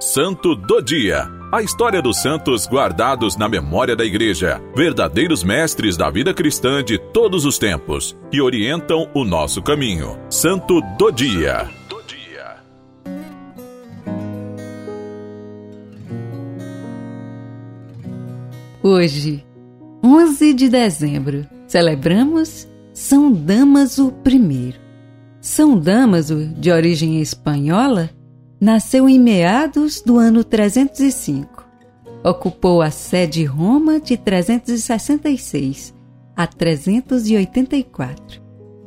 Santo do Dia. A história dos santos guardados na memória da Igreja, verdadeiros mestres da vida cristã de todos os tempos, que orientam o nosso caminho. Santo do Dia. Hoje, 11 de dezembro, celebramos São Damaso I. São Damaso, de origem espanhola, nasceu em meados do ano 305. Ocupou a sede Roma de 366 a 384.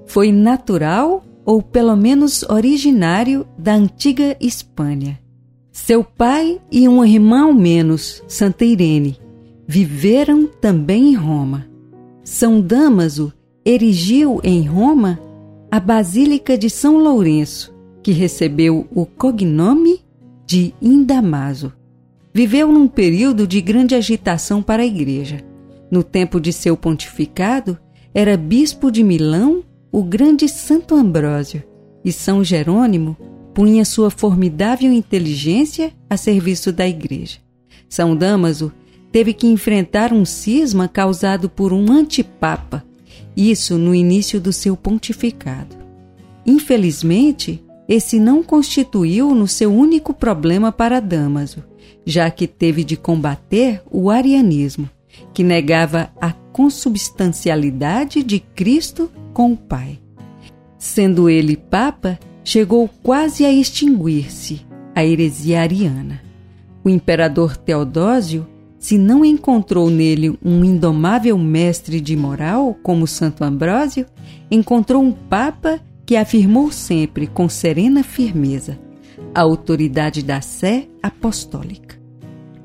Foi natural ou pelo menos originário da antiga Espanha. Seu pai e um irmão menos, Santa Irene, viveram também em Roma. São Damaso erigiu em Roma a Basílica de São Lourenço, que recebeu o cognome de Indamaso. Viveu num período de grande agitação para a Igreja. No tempo de seu pontificado, era bispo de Milão o grande Santo Ambrósio, e São Jerônimo punha sua formidável inteligência a serviço da Igreja. São Damaso teve que enfrentar um cisma causado por um antipapa, isso no início do seu pontificado. Infelizmente, esse não constituiu no seu único problema para Damaso, já que teve de combater o arianismo, que negava a consubstancialidade de Cristo com o Pai. Sendo ele Papa, chegou quase a extinguir-se a heresia ariana. O imperador Teodósio se não encontrou nele um indomável mestre de moral, como Santo Ambrósio, encontrou um Papa que afirmou sempre com serena firmeza a autoridade da sé apostólica.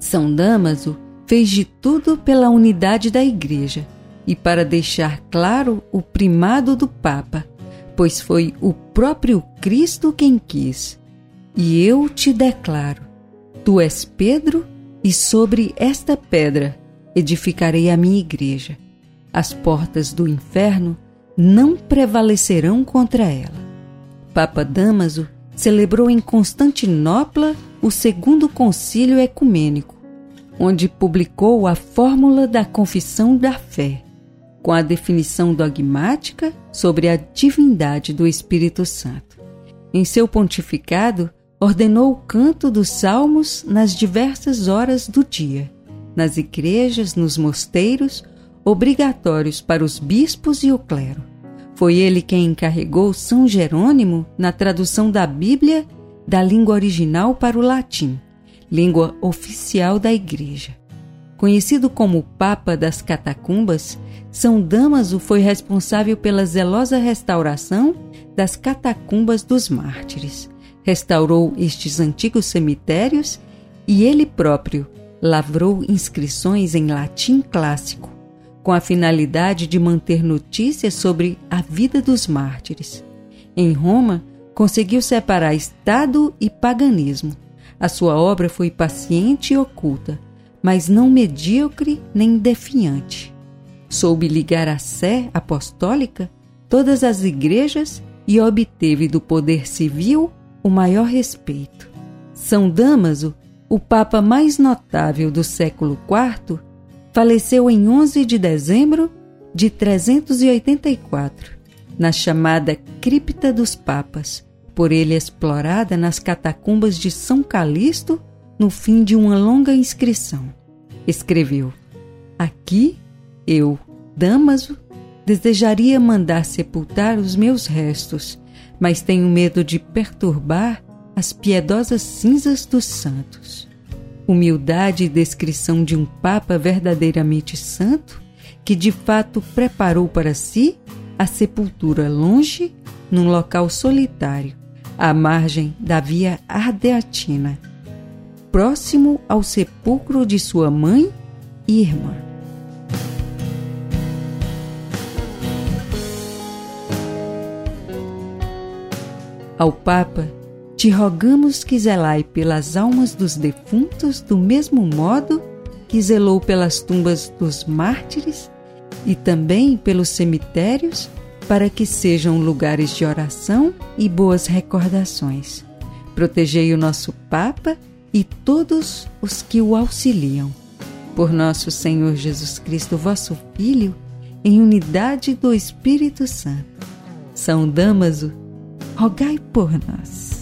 São Damaso fez de tudo pela unidade da Igreja e para deixar claro o primado do Papa, pois foi o próprio Cristo quem quis. E eu te declaro: tu és Pedro e sobre esta pedra edificarei a minha igreja. As portas do inferno não prevalecerão contra ela. Papa Damaso celebrou em Constantinopla o segundo concílio ecumênico, onde publicou a fórmula da confissão da fé, com a definição dogmática sobre a divindade do Espírito Santo. Em seu pontificado, ordenou o canto dos salmos nas diversas horas do dia, nas igrejas, nos mosteiros, obrigatórios para os bispos e o clero. Foi ele quem encarregou São Jerônimo na tradução da Bíblia da língua original para o latim, língua oficial da Igreja. Conhecido como Papa das Catacumbas, São Damaso foi responsável pela zelosa restauração das catacumbas dos mártires restaurou estes antigos cemitérios e ele próprio lavrou inscrições em latim clássico, com a finalidade de manter notícias sobre a vida dos mártires. Em Roma, conseguiu separar Estado e paganismo. A sua obra foi paciente e oculta, mas não medíocre nem defiante. Soube ligar à sé apostólica todas as igrejas e obteve do poder civil o maior respeito. São Damaso, o papa mais notável do século IV, faleceu em 11 de dezembro de 384, na chamada Cripta dos Papas, por ele explorada nas catacumbas de São Calixto no fim de uma longa inscrição. Escreveu: Aqui eu, Damaso, desejaria mandar sepultar os meus restos mas tenho medo de perturbar as piedosas cinzas dos santos. Humildade e descrição de um Papa verdadeiramente santo, que de fato preparou para si a sepultura longe, num local solitário, à margem da via Ardeatina, próximo ao sepulcro de sua mãe e irmã. Ao Papa, te rogamos que zelai pelas almas dos defuntos do mesmo modo que zelou pelas tumbas dos mártires e também pelos cemitérios, para que sejam lugares de oração e boas recordações. Protegei o nosso Papa e todos os que o auxiliam. Por nosso Senhor Jesus Cristo, vosso Filho, em unidade do Espírito Santo. São Damaso, rogai por nós.